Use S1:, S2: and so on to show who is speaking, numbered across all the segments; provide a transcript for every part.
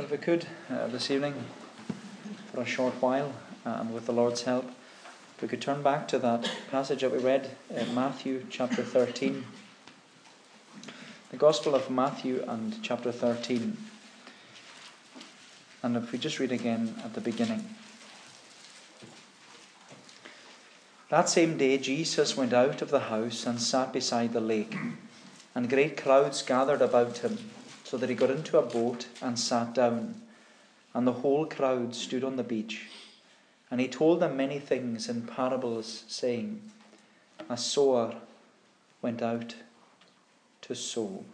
S1: Well, if we could uh, this evening, for a short while, and with the Lord's help, if we could turn back to that passage that we read in Matthew chapter 13. The Gospel of Matthew and chapter 13. And if we just read again at the beginning. That same day, Jesus went out of the house and sat beside the lake, and great crowds gathered about him so that he got into a boat and sat down, and the whole crowd stood on the beach. And he told them many things in parables, saying, A sower went out to sow.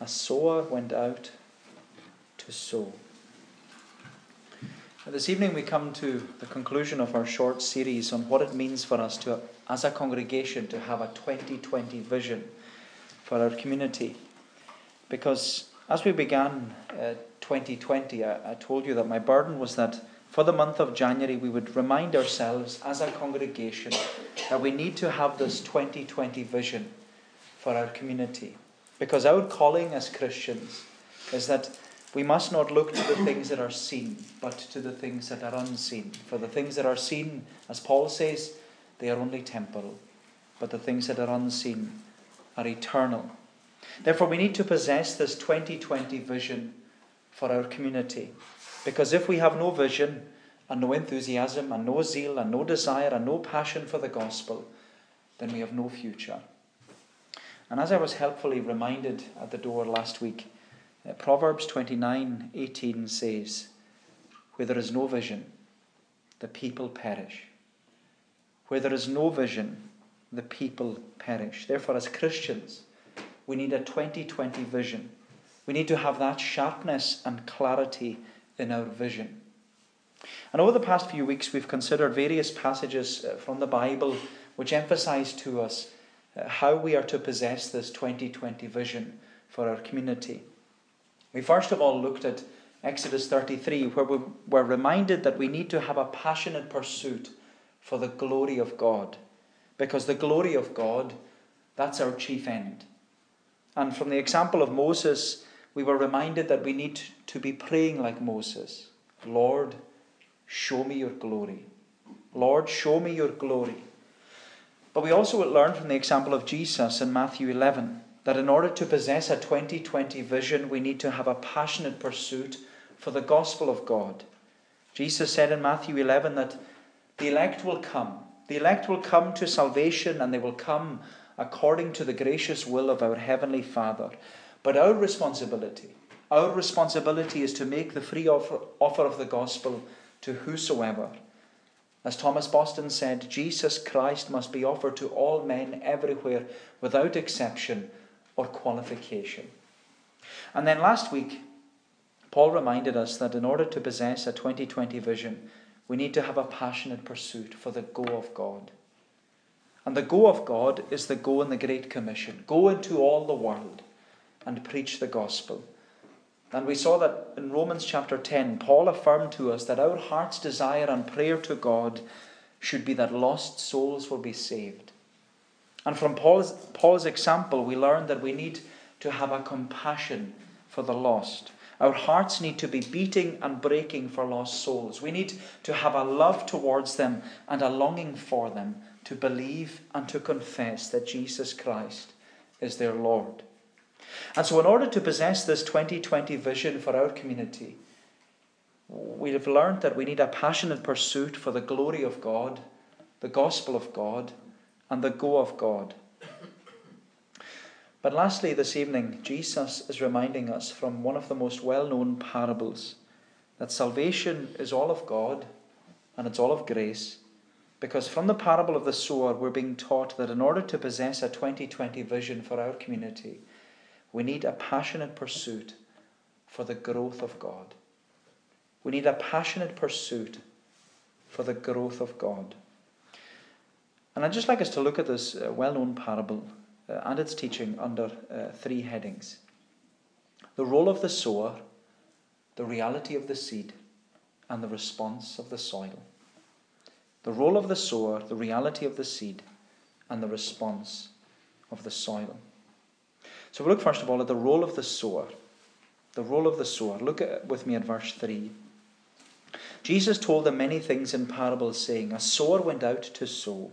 S1: A sower went out to sow. This evening we come to the conclusion of our short series on what it means for us to, as a congregation, to have a 2020 vision for our community. Because as we began uh, 2020, I, I told you that my burden was that for the month of January we would remind ourselves as a congregation that we need to have this 2020 vision for our community. Because our calling as Christians is that we must not look to the things that are seen, but to the things that are unseen. For the things that are seen, as Paul says, they are only temporal, but the things that are unseen are eternal. Therefore, we need to possess this 2020 vision for our community. Because if we have no vision, and no enthusiasm, and no zeal, and no desire, and no passion for the gospel, then we have no future. And as I was helpfully reminded at the door last week, uh, Proverbs 29 18 says, Where there is no vision, the people perish. Where there is no vision, the people perish. Therefore, as Christians, we need a 2020 vision. We need to have that sharpness and clarity in our vision. And over the past few weeks, we've considered various passages uh, from the Bible which emphasize to us uh, how we are to possess this 2020 vision for our community. We first of all looked at Exodus 33, where we were reminded that we need to have a passionate pursuit for the glory of God. Because the glory of God, that's our chief end. And from the example of Moses, we were reminded that we need to be praying like Moses Lord, show me your glory. Lord, show me your glory. But we also learned from the example of Jesus in Matthew 11 that in order to possess a 2020 vision, we need to have a passionate pursuit for the gospel of God. Jesus said in Matthew 11 that the elect will come. The elect will come to salvation and they will come according to the gracious will of our Heavenly Father. But our responsibility, our responsibility is to make the free offer, offer of the gospel to whosoever. As Thomas Boston said, Jesus Christ must be offered to all men everywhere without exception or qualification. And then last week, Paul reminded us that in order to possess a 2020 vision, we need to have a passionate pursuit for the go of God. And the go of God is the go in the Great Commission go into all the world and preach the gospel. And we saw that in Romans chapter 10, Paul affirmed to us that our heart's desire and prayer to God should be that lost souls will be saved. And from Paul's, Paul's example, we learn that we need to have a compassion for the lost. Our hearts need to be beating and breaking for lost souls. We need to have a love towards them and a longing for them to believe and to confess that Jesus Christ is their Lord. And so, in order to possess this 2020 vision for our community, we have learned that we need a passionate pursuit for the glory of God, the gospel of God, and the go of God. But lastly, this evening, Jesus is reminding us from one of the most well known parables that salvation is all of God and it's all of grace because from the parable of the sower, we're being taught that in order to possess a 2020 vision for our community, we need a passionate pursuit for the growth of God. We need a passionate pursuit for the growth of God. And I'd just like us to look at this uh, well known parable uh, and its teaching under uh, three headings the role of the sower, the reality of the seed, and the response of the soil the role of the sower, the reality of the seed, and the response of the soil. So we look first of all at the role of the sower. The role of the sower. Look at, with me at verse 3. Jesus told them many things in parables, saying, A sower went out to sow.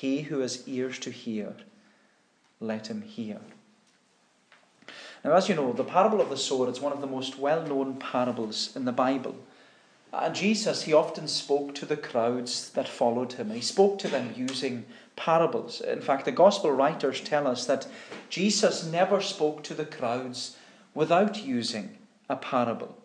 S1: He who has ears to hear, let him hear. Now, as you know, the parable of the sower is one of the most well known parables in the Bible. And Jesus, he often spoke to the crowds that followed him. He spoke to them using parables. In fact, the gospel writers tell us that Jesus never spoke to the crowds without using a parable.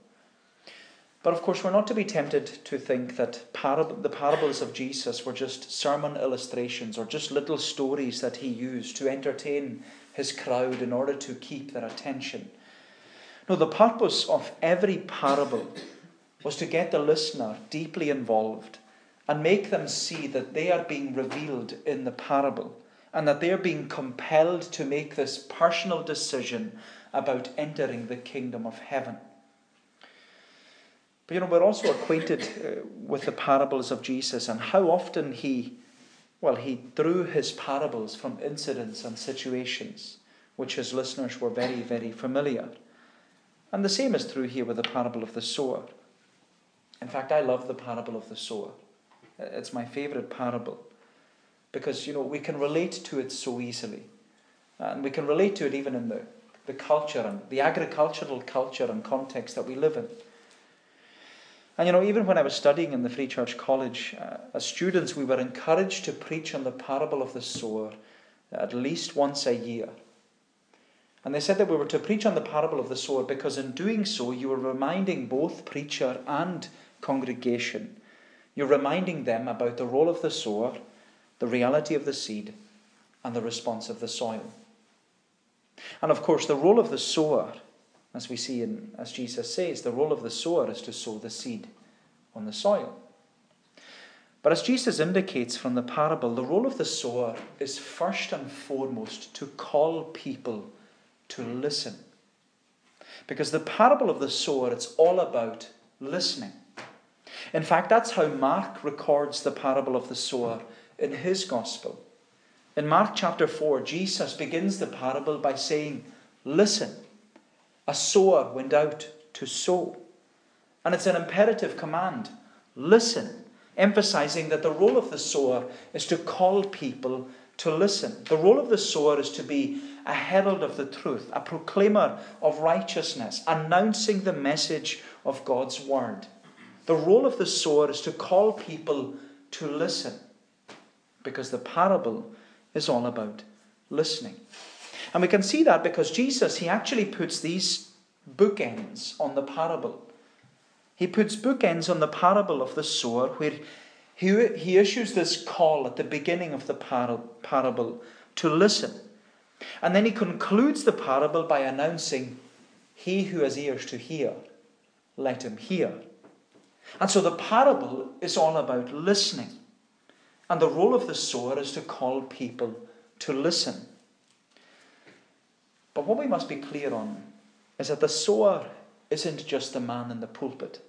S1: But of course, we're not to be tempted to think that parab- the parables of Jesus were just sermon illustrations or just little stories that he used to entertain his crowd in order to keep their attention. No, the purpose of every parable was to get the listener deeply involved and make them see that they are being revealed in the parable and that they are being compelled to make this personal decision about entering the kingdom of heaven. But you know, we're also acquainted uh, with the parables of Jesus and how often he, well, he drew his parables from incidents and situations which his listeners were very, very familiar. And the same is true here with the parable of the sower. In fact, I love the parable of the sower. It's my favorite parable because, you know, we can relate to it so easily. And we can relate to it even in the, the culture and the agricultural culture and context that we live in. And you know, even when I was studying in the Free Church College, uh, as students, we were encouraged to preach on the parable of the sower at least once a year. And they said that we were to preach on the parable of the sower because in doing so, you were reminding both preacher and congregation. You're reminding them about the role of the sower, the reality of the seed, and the response of the soil. And of course, the role of the sower, as we see in, as Jesus says, the role of the sower is to sow the seed on the soil. But as Jesus indicates from the parable, the role of the sower is first and foremost to call people to listen. Because the parable of the sower, it's all about listening. In fact, that's how Mark records the parable of the sower in his gospel. In Mark chapter 4, Jesus begins the parable by saying, Listen, a sower went out to sow. And it's an imperative command listen, emphasizing that the role of the sower is to call people to listen. The role of the sower is to be a herald of the truth, a proclaimer of righteousness, announcing the message of God's word. The role of the sower is to call people to listen, because the parable is all about listening. And we can see that because Jesus, he actually puts these bookends on the parable. He puts bookends on the parable of the sower, where he, he issues this call at the beginning of the parable to listen. And then he concludes the parable by announcing, He who has ears to hear, let him hear. And so the parable is all about listening. And the role of the sower is to call people to listen. But what we must be clear on is that the sower isn't just the man in the pulpit.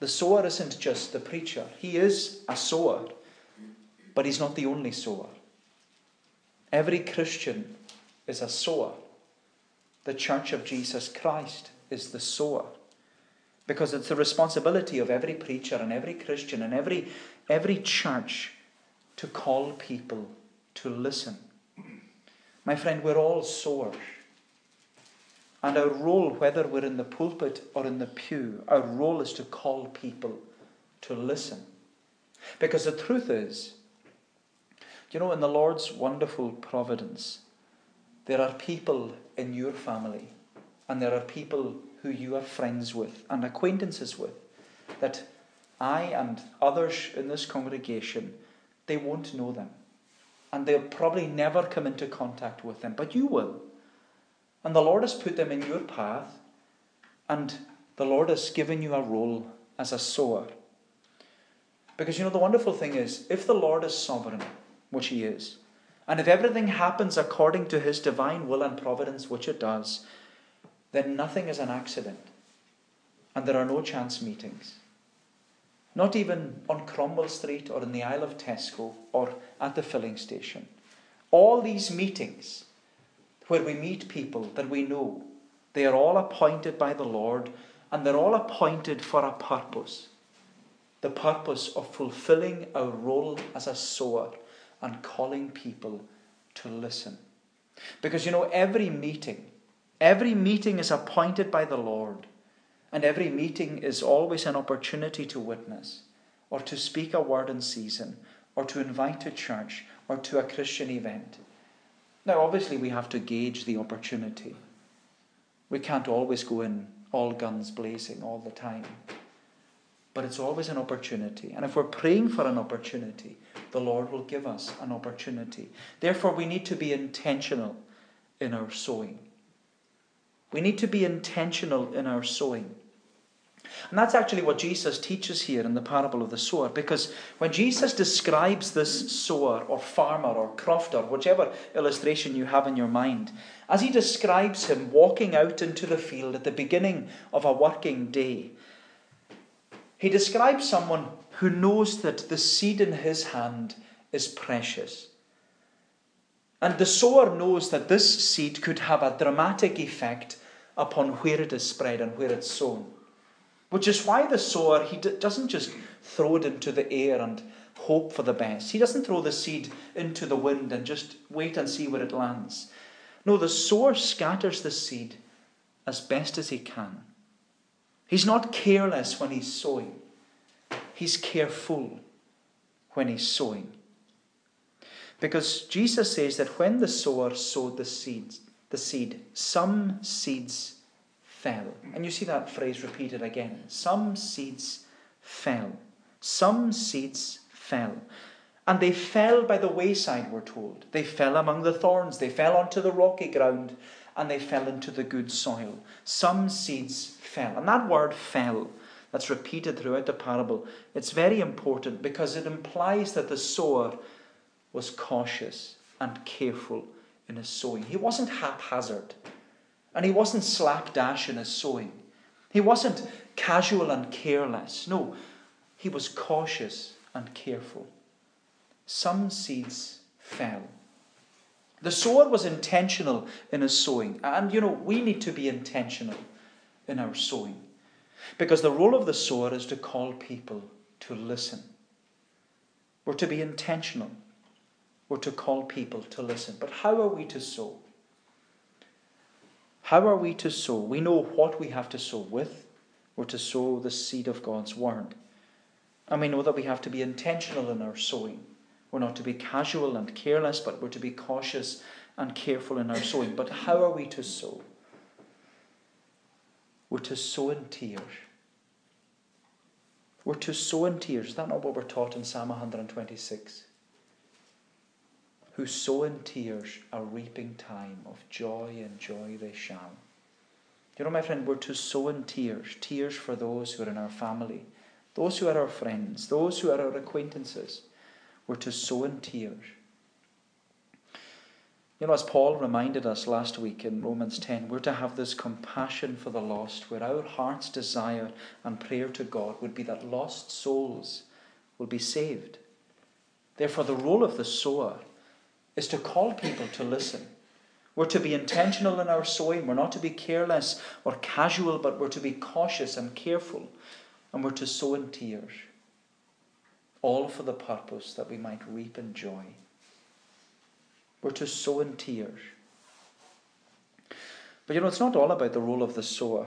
S1: The sower isn't just the preacher. He is a sower, but he's not the only sower. Every Christian is a sower. The church of Jesus Christ is the sower. Because it's the responsibility of every preacher and every Christian and every, every church to call people to listen. My friend, we're all sowers. And our role, whether we're in the pulpit or in the pew, our role is to call people to listen. Because the truth is, you know, in the Lord's wonderful providence, there are people in your family, and there are people who you are friends with and acquaintances with that I and others in this congregation, they won't know them. And they'll probably never come into contact with them, but you will. And the Lord has put them in your path And the Lord has given you a role as a sower. Because you know, the wonderful thing is, if the Lord is sovereign, which He is, and if everything happens according to His divine will and providence, which it does, then nothing is an accident. And there are no chance meetings. Not even on Cromwell Street or in the aisle of Tesco or at the filling station. All these meetings where we meet people that we know, they are all appointed by the Lord and they're all appointed for a purpose the purpose of fulfilling our role as a sower and calling people to listen. Because you know, every meeting, every meeting is appointed by the Lord, and every meeting is always an opportunity to witness, or to speak a word in season, or to invite to church, or to a Christian event. Now, obviously, we have to gauge the opportunity. We can't always go in all guns blazing all the time. But it's always an opportunity. And if we're praying for an opportunity, the Lord will give us an opportunity. Therefore, we need to be intentional in our sowing. We need to be intentional in our sowing. And that's actually what Jesus teaches here in the parable of the sower, because when Jesus describes this sower or farmer or crofter, whichever illustration you have in your mind, as he describes him walking out into the field at the beginning of a working day, he describes someone who knows that the seed in his hand is precious. And the sower knows that this seed could have a dramatic effect upon where it is spread and where it's sown. Which is why the sower, he doesn't just throw it into the air and hope for the best. He doesn't throw the seed into the wind and just wait and see where it lands. No, the sower scatters the seed as best as he can. He's not careless when he's sowing, he's careful when he's sowing. Because Jesus says that when the sower sowed the seed, the seed, some seeds fell. And you see that phrase repeated again. Some seeds fell. Some seeds fell. And they fell by the wayside, we're told. They fell among the thorns, they fell onto the rocky ground, and they fell into the good soil. Some seeds fell. And that word fell, that's repeated throughout the parable, it's very important because it implies that the sower was cautious and careful in his sowing. He wasn't haphazard, and he wasn't slapdash in his sowing. He wasn't casual and careless. No, he was cautious and careful. Some seeds fell. The sower was intentional in his sowing. And you know, we need to be intentional in our sowing. Because the role of the sower is to call people to listen. We're to be intentional. We're to call people to listen. But how are we to sow? How are we to sow? We know what we have to sow with. We're to sow the seed of God's word. And we know that we have to be intentional in our sowing. We're not to be casual and careless, but we're to be cautious and careful in our sowing. But how are we to sow? We're to sow in tears. We're to sow in tears. Is that not what we're taught in Psalm 126? Who sow in tears a reaping time of joy and joy they shall. You know, my friend, we're to sow in tears, tears for those who are in our family, those who are our friends, those who are our acquaintances. We're to sow in tears. You know, as Paul reminded us last week in Romans 10, we're to have this compassion for the lost, where our heart's desire and prayer to God would be that lost souls will be saved. Therefore, the role of the sower is to call people to listen. We're to be intentional in our sowing. We're not to be careless or casual, but we're to be cautious and careful. And we're to sow in tears all for the purpose that we might reap in joy. We're to sow in tears. But you know, it's not all about the role of the sower,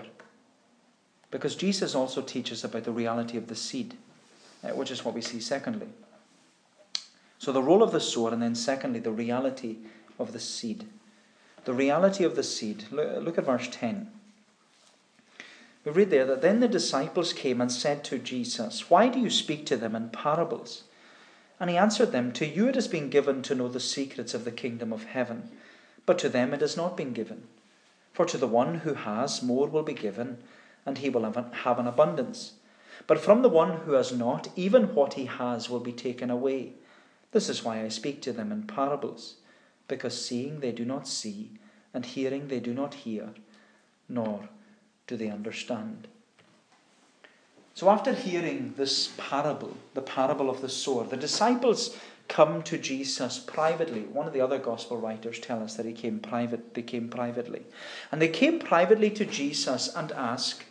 S1: because Jesus also teaches about the reality of the seed, eh, which is what we see secondly. So, the role of the sower, and then secondly, the reality of the seed. The reality of the seed. Look at verse 10. We read there that then the disciples came and said to Jesus, Why do you speak to them in parables? And he answered them, To you it has been given to know the secrets of the kingdom of heaven, but to them it has not been given. For to the one who has, more will be given, and he will have an abundance. But from the one who has not, even what he has will be taken away. This is why I speak to them in parables, because seeing they do not see, and hearing they do not hear, nor do they understand. So, after hearing this parable, the parable of the sower, the disciples come to Jesus privately. One of the other gospel writers tell us that he came private, they came privately. And they came privately to Jesus and asked,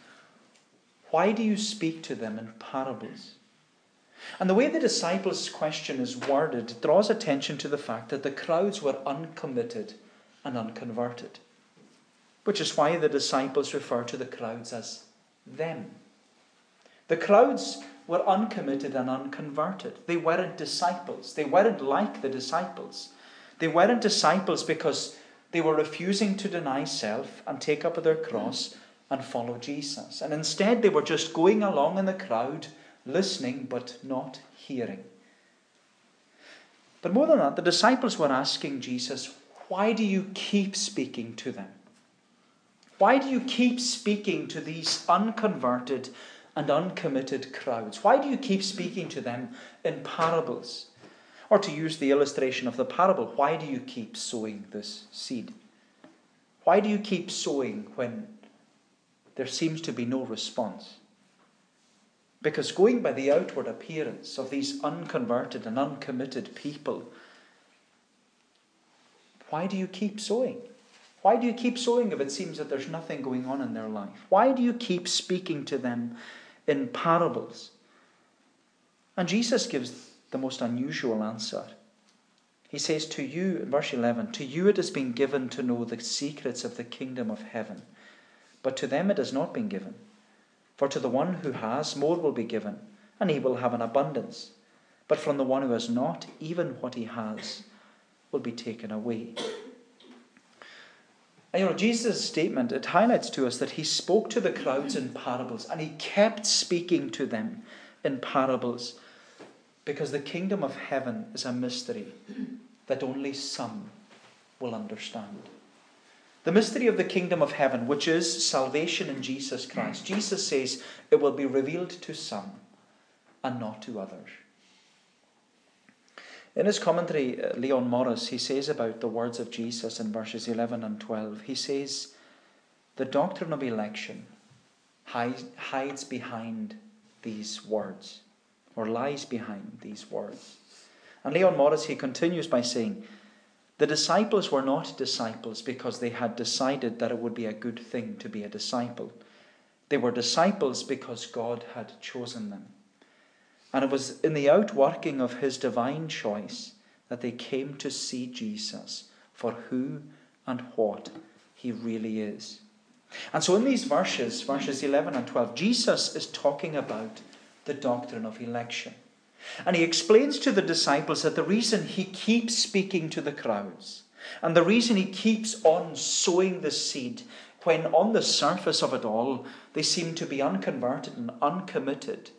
S1: Why do you speak to them in parables? And the way the disciples' question is worded draws attention to the fact that the crowds were uncommitted and unconverted, which is why the disciples refer to the crowds as them. The crowds were uncommitted and unconverted. They weren't disciples. They weren't like the disciples. They weren't disciples because they were refusing to deny self and take up their cross and follow Jesus. And instead, they were just going along in the crowd, listening but not hearing. But more than that, the disciples were asking Jesus, Why do you keep speaking to them? Why do you keep speaking to these unconverted and uncommitted crowds? Why do you keep speaking to them in parables? Or to use the illustration of the parable, why do you keep sowing this seed? Why do you keep sowing when there seems to be no response? Because going by the outward appearance of these unconverted and uncommitted people, why do you keep sowing? Why do you keep sowing if it seems that there's nothing going on in their life? Why do you keep speaking to them in parables. And Jesus gives the most unusual answer. He says, To you, in verse 11, to you it has been given to know the secrets of the kingdom of heaven, but to them it has not been given. For to the one who has, more will be given, and he will have an abundance. But from the one who has not, even what he has will be taken away. And you know, Jesus' statement, it highlights to us that he spoke to the crowds in parables and he kept speaking to them in parables because the kingdom of heaven is a mystery that only some will understand. The mystery of the kingdom of heaven, which is salvation in Jesus Christ, Jesus says it will be revealed to some and not to others. In his commentary, uh, Leon Morris, he says about the words of Jesus in verses 11 and 12, he says, The doctrine of election hides behind these words, or lies behind these words. And Leon Morris, he continues by saying, The disciples were not disciples because they had decided that it would be a good thing to be a disciple. They were disciples because God had chosen them. And it was in the outworking of his divine choice that they came to see Jesus for who and what he really is. And so in these verses, verses 11 and 12, Jesus is talking about the doctrine of election. And he explains to the disciples that the reason he keeps speaking to the crowds and the reason he keeps on sowing the seed when on the surface of it all they seem to be unconverted and uncommitted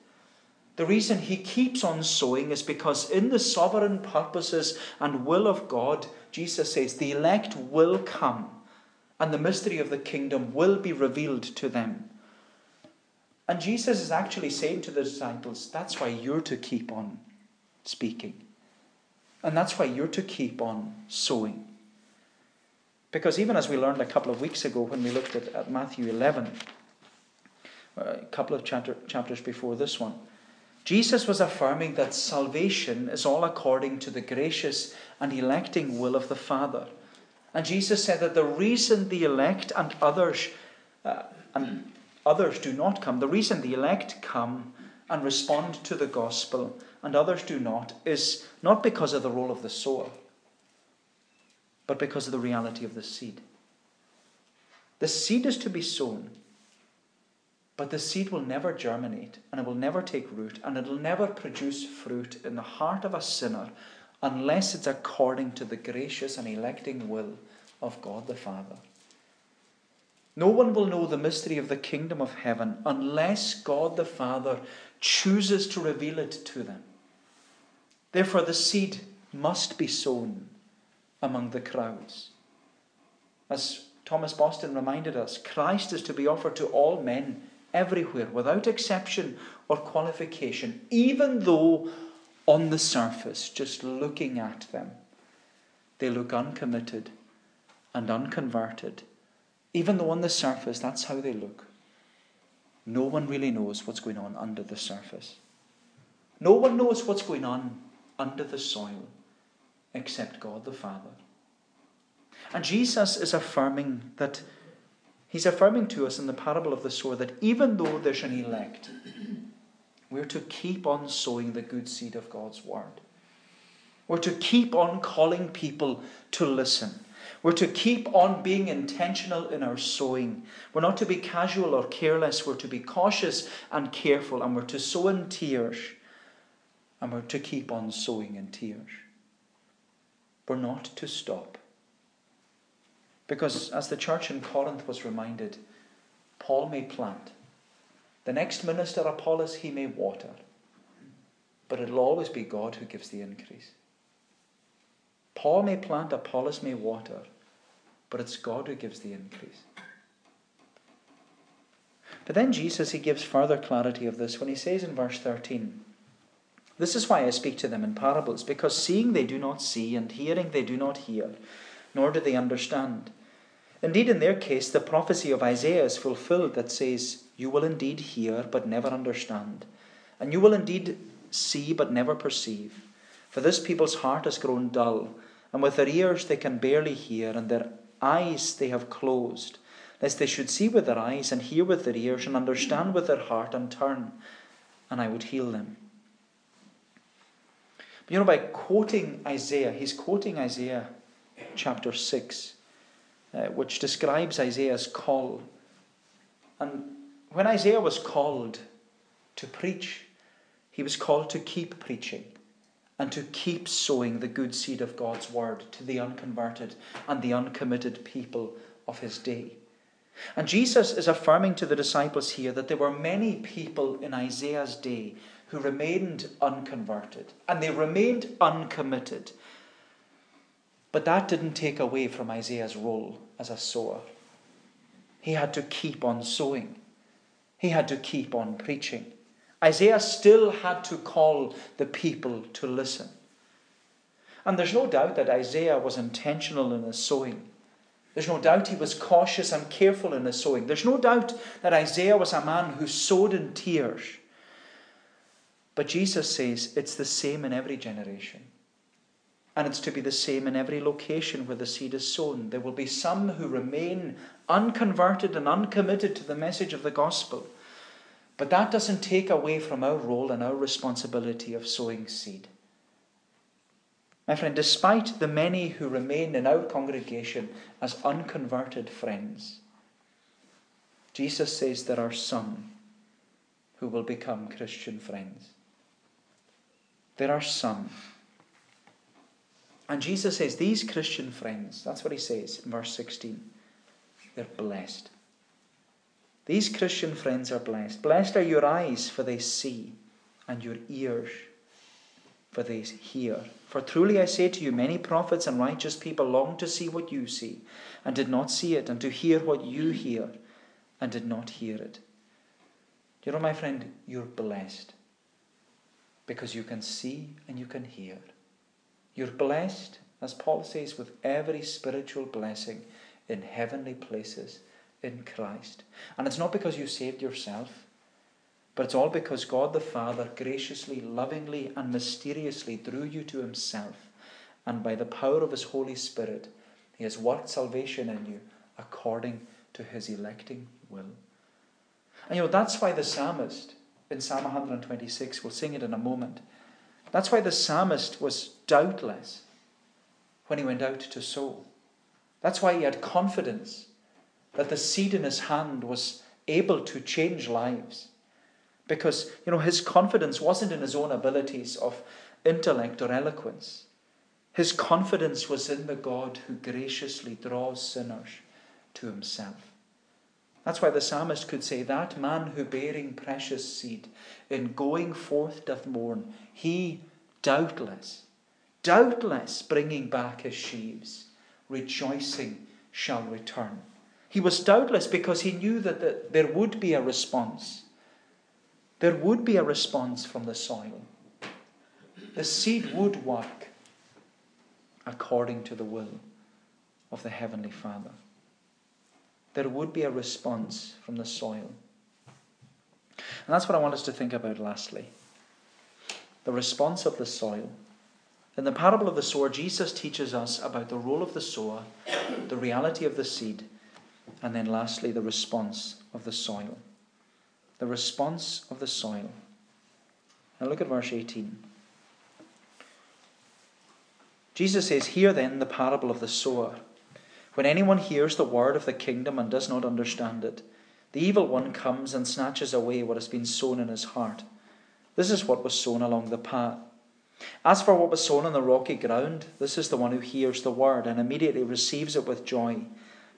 S1: the reason he keeps on sowing is because, in the sovereign purposes and will of God, Jesus says, the elect will come and the mystery of the kingdom will be revealed to them. And Jesus is actually saying to the disciples, that's why you're to keep on speaking. And that's why you're to keep on sowing. Because even as we learned a couple of weeks ago when we looked at, at Matthew 11, a couple of chapter, chapters before this one, Jesus was affirming that salvation is all according to the gracious and electing will of the Father. And Jesus said that the reason the elect and others uh, and others do not come, the reason the elect come and respond to the gospel and others do not, is not because of the role of the sower, but because of the reality of the seed. The seed is to be sown but the seed will never germinate and it will never take root and it will never produce fruit in the heart of a sinner unless it's according to the gracious and electing will of God the Father. No one will know the mystery of the kingdom of heaven unless God the Father chooses to reveal it to them. Therefore, the seed must be sown among the crowds. As Thomas Boston reminded us, Christ is to be offered to all men everywhere, without exception or qualification, even though on the surface, just looking at them, they look uncommitted and unconverted. Even though on the surface, that's how they look. No one really knows what's going on under the surface. No one knows what's going on under the soil except God the Father. And Jesus is affirming that, he's affirming to us in the parable of the sower that even though there's an elect, we're to keep on sowing the good seed of God's word. We're to keep on calling people to listen. We're to keep on being intentional in our sowing. We're not to be casual or careless. We're to be cautious and careful. And we're to sow in tears. And we're to keep on sowing in tears. We're not to stop. Because as the church in Corinth was reminded, Paul may plant. The next minister, Apollos, he may water. But it'll always be God who gives the increase. Paul may plant, Apollos may water, but it's God who gives the increase. But then Jesus, he gives further clarity of this when he says in verse 13, This is why I speak to them in parables, because seeing they do not see, and hearing they do not hear, nor do they understand. Indeed, in their case, the prophecy of Isaiah is fulfilled that says, You will indeed hear, but never understand, and you will indeed see, but never perceive. For this people's heart has grown dull, and with their ears they can barely hear, and their eyes they have closed, lest they should see with their eyes, and hear with their ears, and understand with their heart, and turn, and I would heal them. But you know, by quoting Isaiah, he's quoting Isaiah chapter 6, uh, which describes Isaiah's call. And when Isaiah was called to preach, he was called to keep preaching and to keep sowing the good seed of God's word to the unconverted and the uncommitted people of his day. And Jesus is affirming to the disciples here that there were many people in Isaiah's day who remained unconverted and they remained uncommitted. But that didn't take away from Isaiah's role as a sower. He had to keep on sowing, he had to keep on preaching. Isaiah still had to call the people to listen. And there's no doubt that Isaiah was intentional in his sowing. There's no doubt he was cautious and careful in his sowing. There's no doubt that Isaiah was a man who sowed in tears. But Jesus says it's the same in every generation. And it's to be the same in every location where the seed is sown. There will be some who remain unconverted and uncommitted to the message of the gospel. But that doesn't take away from our role and our responsibility of sowing seed. My friend, despite the many who remain in our congregation as unconverted friends, Jesus says there are some who will become Christian friends. There are some. And Jesus says, These Christian friends, that's what he says in verse 16, they're blessed. These Christian friends are blessed. Blessed are your eyes, for they see, and your ears, for they hear. For truly I say to you, many prophets and righteous people long to see what you see, and did not see it, and to hear what you hear, and did not hear it. You know, my friend, you're blessed because you can see and you can hear. You're blessed, as Paul says, with every spiritual blessing in heavenly places in Christ. And it's not because you saved yourself, but it's all because God the Father graciously, lovingly, and mysteriously drew you to Himself. And by the power of His Holy Spirit, He has worked salvation in you according to His electing will. And you know, that's why the psalmist in Psalm 126, we'll sing it in a moment, that's why the psalmist was doubtless when he went out to sow. That's why he had confidence that the seed in his hand was able to change lives. Because, you know, his confidence wasn't in his own abilities of intellect or eloquence. His confidence was in the God who graciously draws sinners to himself. That's why the psalmist could say, That man who bearing precious seed in going forth doth mourn, he doubtless, doubtless bringing back his sheaves, rejoicing shall return He was doubtless because he knew that the, there would be a response. There would be a response from the soil. The seed would work according to the will of the Heavenly Father. There would be a response from the soil. And that's what I want us to think about lastly the response of the soil. In the parable of the sower, Jesus teaches us about the role of the sower, the reality of the seed, and then lastly, the response of the soil. The response of the soil. Now look at verse 18. Jesus says, Hear then the parable of the sower. When anyone hears the word of the kingdom and does not understand it, the evil one comes and snatches away what has been sown in his heart. This is what was sown along the path. As for what was sown on the rocky ground, this is the one who hears the word and immediately receives it with joy.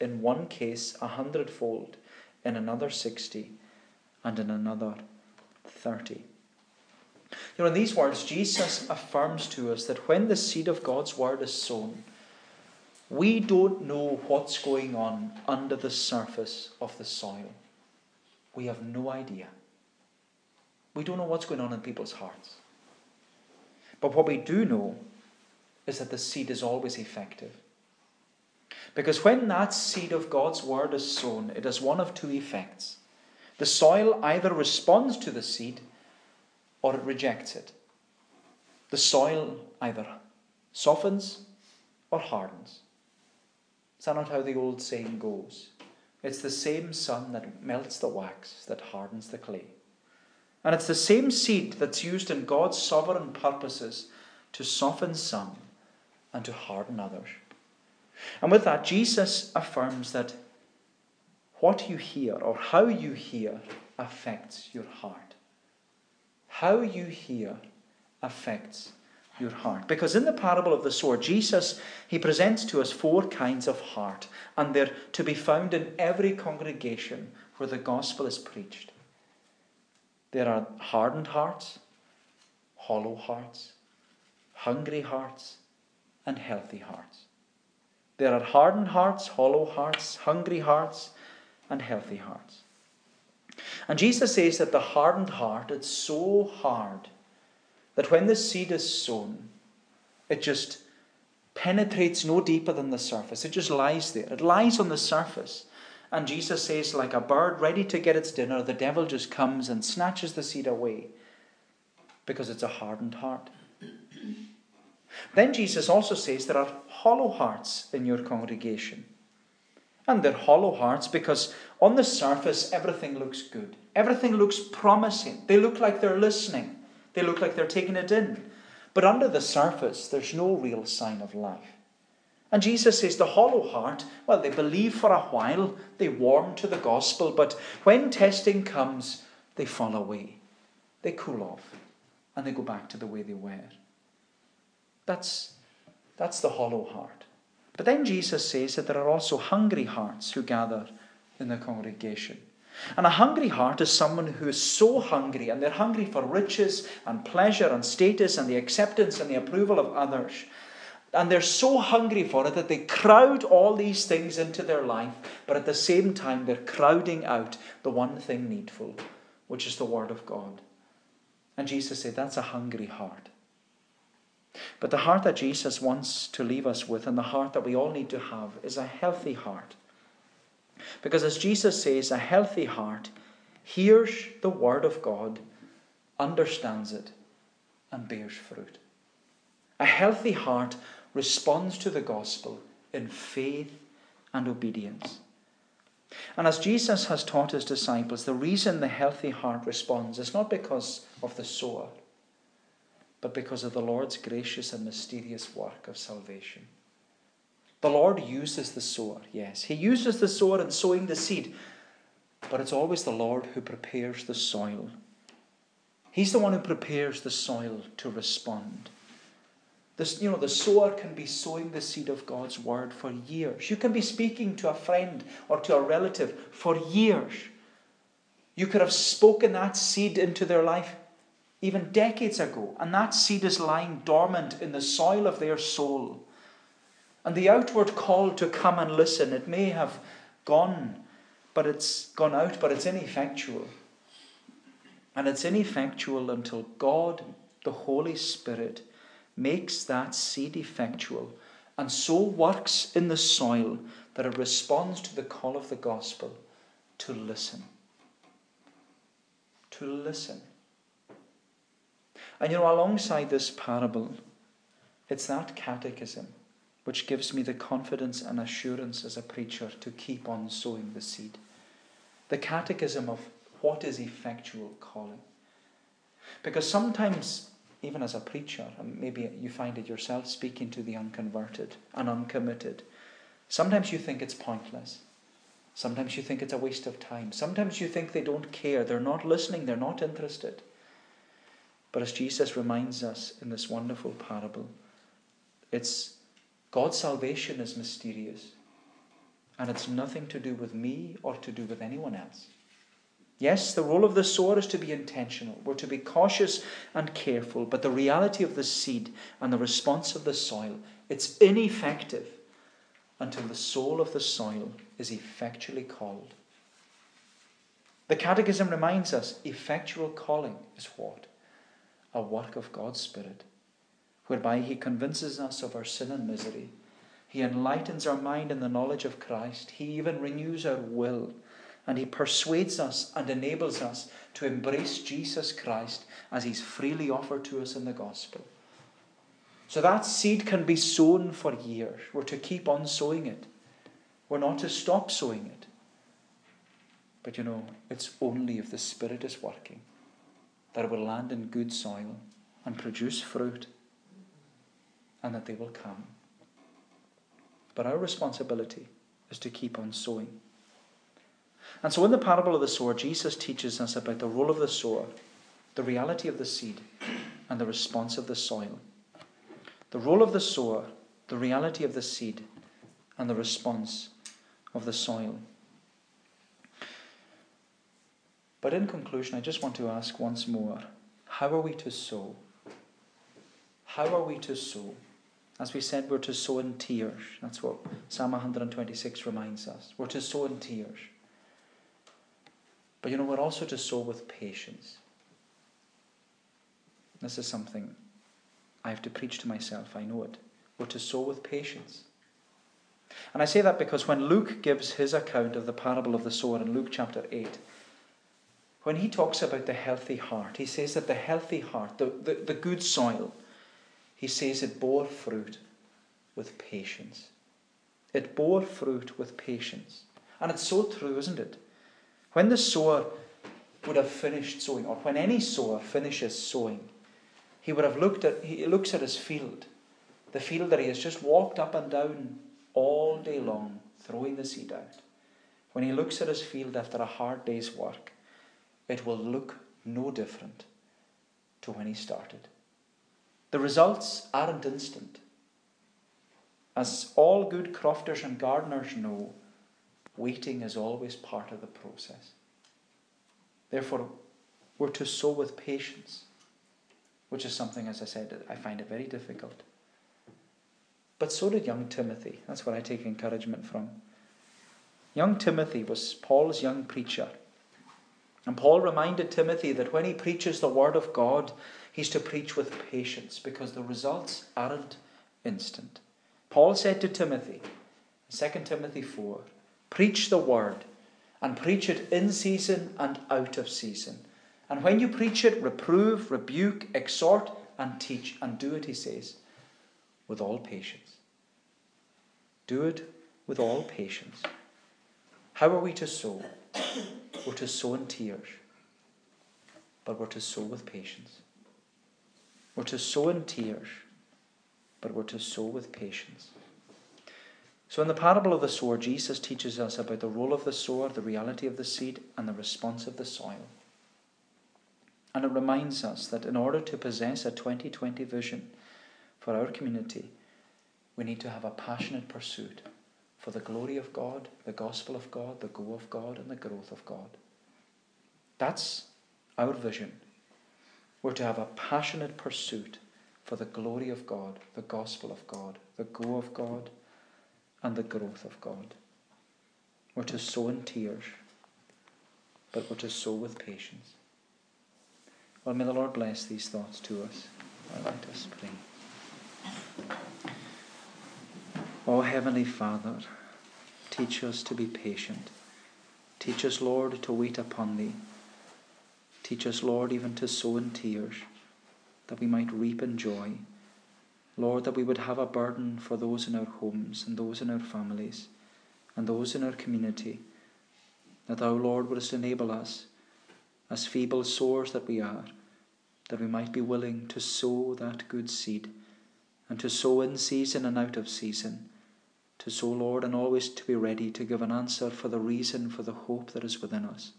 S1: in one case a hundredfold, in another sixty, and in another thirty. You know, in these words, Jesus affirms to us that when the seed of God's word is sown, we don't know what's going on under the surface of the soil. We have no idea. We don't know what's going on in people's hearts. But what we do know is that the seed is always effective. Because when that seed of God's word is sown, it has one of two effects. The soil either responds to the seed or it rejects it. The soil either softens or hardens. Is that not how the old saying goes? It's the same sun that melts the wax that hardens the clay. And it's the same seed that's used in God's sovereign purposes to soften some and to harden others. And with that, Jesus affirms that what you hear or how you hear affects your heart. How you hear affects your heart. Because in the parable of the sower, Jesus, he presents to us four kinds of heart, and they're to be found in every congregation where the gospel is preached. There are hardened hearts, hollow hearts, hungry hearts, and healthy hearts. There are hardened hearts, hollow hearts, hungry hearts, and healthy hearts. And Jesus says that the hardened heart, it's so hard that when the seed is sown, it just penetrates no deeper than the surface. It just lies there. It lies on the surface. And Jesus says, like a bird ready to get its dinner, the devil just comes and snatches the seed away because it's a hardened heart. Then Jesus also says there are hollow hearts in your congregation. And they're hollow hearts because on the surface everything looks good. Everything looks promising. They look like they're listening. They look like they're taking it in. But under the surface, there's no real sign of life. And Jesus says the hollow heart, well, they believe for a while, they warm to the gospel, but when testing comes, they fall away. They cool off and they go back to the way they were. That's, that's the hollow heart. But then Jesus says that there are also hungry hearts who gather in the congregation. And a hungry heart is someone who is so hungry, and they're hungry for riches and pleasure and status and the acceptance and the approval of others and they're so hungry for it that they crowd all these things into their life, but at the same time, they're crowding out the one thing needful, which is the Word of God. And Jesus said, That's a hungry heart. But the heart that Jesus wants to leave us with, and the heart that we all need to have, is a healthy heart. Because as Jesus says, a healthy heart hears the Word of God, understands it, and bears fruit. A healthy heart responds to the gospel in faith and obedience. And as Jesus has taught his disciples, the reason the healthy heart responds is not because of the sower, but because of the Lord's gracious and mysterious work of salvation. The Lord uses the sower, yes. He uses the sower in sowing the seed, but it's always the Lord who prepares the soil. He's the one who prepares the soil to respond. This, you know, the sower can be sowing the seed of God's word for years. You can be speaking to a friend or to a relative for years. You could have spoken that seed into their life even decades ago, and that seed is lying dormant in the soil of their soul. And the outward call to come and listen, it may have gone, but it's gone out, but it's ineffectual. And it's ineffectual until God, the Holy Spirit, makes that seed effectual and so works in the soil that it responds to the call of the gospel to listen. To listen. And you know, alongside this parable, it's that catechism which gives me the confidence and assurance as a preacher to keep on sowing the seed. The catechism of what is effectual calling. Because sometimes, even as a preacher, and maybe you find it yourself speaking to the unconverted and uncommitted, sometimes you think it's pointless. Sometimes you think it's a waste of time. Sometimes you think they don't care, they're not listening, they're not interested. But as Jesus reminds us in this wonderful parable, it's God's salvation is mysterious. And it's nothing to do with me or to do with anyone else. Yes, the role of the sower is to be intentional. We're to be cautious and careful, but the reality of the seed and the response of the soil, it's ineffective until the soul of the soil is effectually called. The Catechism reminds us effectual calling is what? A work of God's Spirit, whereby He convinces us of our sin and misery. He enlightens our mind in the knowledge of Christ. He even renews our will and He persuades us and enables us to embrace Jesus Christ as He's freely offered to us in the gospel. So that seed can be sown for years. We're to keep on sowing it. We're not to stop sowing it. But you know, it's only if the Spirit is working that it will land in good soil and produce fruit and that they will come. But our responsibility is to keep on sowing. And so, in the parable of the sower, Jesus teaches us about the role of the sower, the reality of the seed, and the response of the soil. The role of the sower, the reality of the seed, and the response of the soil. But in conclusion, I just want to ask once more how are we to sow? How are we to sow? As we said, we're to sow in tears. That's what Psalm 126 reminds us. We're to sow in tears. But you know, we're also to sow with patience. This is something I have to preach to myself, I know it. We're to sow with patience. And I say that because when Luke gives his account of the parable of the sower in Luke chapter 8, when he talks about the healthy heart, he says that the healthy heart, the, the, the good soil, he says it bore fruit with patience. It bore fruit with patience. And it's so true, isn't it? When the sower would have finished sowing, or when any sower finishes sowing, he would have looked at he looks at his field, the field that he has just walked up and down all day long, throwing the seed out. When he looks at his field after a hard day's work, it will look no different to when he started. The results aren't instant. As all good crofters and gardeners know, Waiting is always part of the process. Therefore, we're to sow with patience, which is something, as I said, I find it very difficult. But so did young Timothy. That's what I take encouragement from. Young Timothy was Paul's young preacher. And Paul reminded Timothy that when he preaches the word of God, he's to preach with patience because the results aren't instant. Paul said to Timothy, 2 Timothy 4, Preach the word, and preach it in season and out of season. And when you preach it, reprove, rebuke, exhort, and teach. And do it, he says, with all patience. Do it with all patience. How are we to sow? We're to sow in tears, but we're to sow with patience. We're to sow in tears, but we're to sow with patience. So, in the parable of the sower, Jesus teaches us about the role of the sower, the reality of the seed, and the response of the soil. And it reminds us that in order to possess a 2020 vision for our community, we need to have a passionate pursuit for the glory of God, the gospel of God, the go of God, and the growth of God. That's our vision. We're to have a passionate pursuit for the glory of God, the gospel of God, the go of God, and the growth of God. We're to sow in tears, but we're to sow with patience. Well, may the Lord bless these thoughts to us. let us pray. Oh, Heavenly Father, teach us to be patient. Teach us, Lord, to wait upon Thee. Teach us, Lord, even to sow in tears, that we might reap in joy. Lord, that we would have a burden for those in our homes and those in our families and those in our community. That Thou, Lord, wouldst enable us as feeble sowers that we are, that we might be willing to sow that good seed, and to sow in season and out of season, to sow, Lord, and always to be ready to give an answer for the reason for the hope that is within us.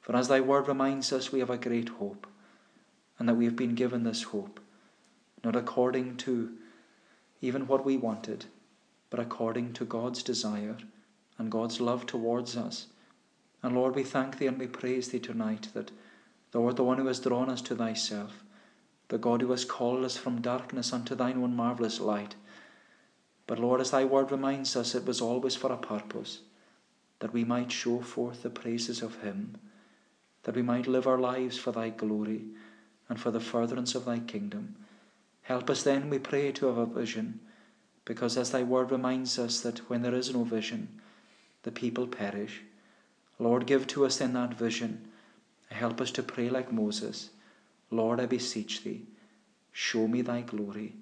S1: For as thy word reminds us, we have a great hope, and that we have been given this hope, not according to even what we wanted, but according to God's desire and God's love towards us and Lord, we thank Thee and we praise Thee tonight that Thou art the one who has drawn us to Thyself, the God who has called us from darkness unto Thine own marvellous light. But Lord, as Thy word reminds us, it was always for a purpose, that we might show forth the praises of Him, that we might live our lives for Thy glory and for the furtherance of Thy kingdom. Help us then, we pray, to have a vision, because as Thy word reminds us that when there is no vision, the people perish. Lord, give to us then that vision. Help us to pray like Moses. Lord, I beseech thee, show me thy glory.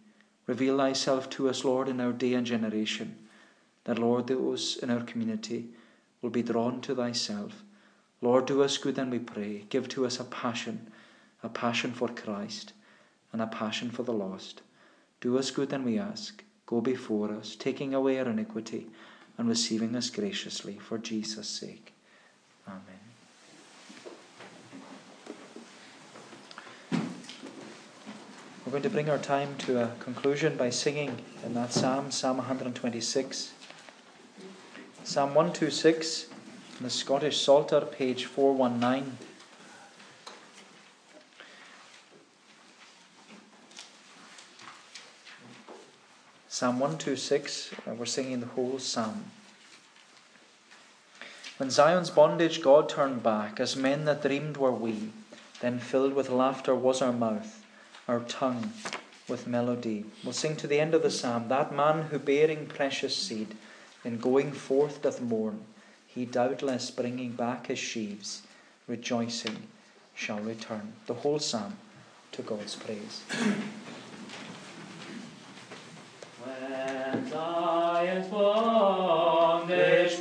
S1: Reveal thyself to us, Lord, in our day and generation, that, Lord, those in our community will be drawn to thyself. Lord, do us good, then we pray. Give to us a passion, a passion for Christ, and a passion for the lost. Do us good, then we ask. Go before us, taking away our iniquity and receiving us graciously for Jesus' sake. Amen. We're going to bring our time to a conclusion by singing in that psalm, Psalm 126. Psalm 126 in the Scottish Psalter, page 419. Psalm 126, uh, we're singing the whole psalm. When Zion's bondage God turned back, as men that dreamed were we, then filled with laughter was our mouth, our tongue with melody. We'll sing to the end of the psalm that man who bearing precious seed, in going forth doth mourn, he doubtless bringing back his sheaves, rejoicing, shall return. The whole psalm to God's praise.
S2: when Zion's bondage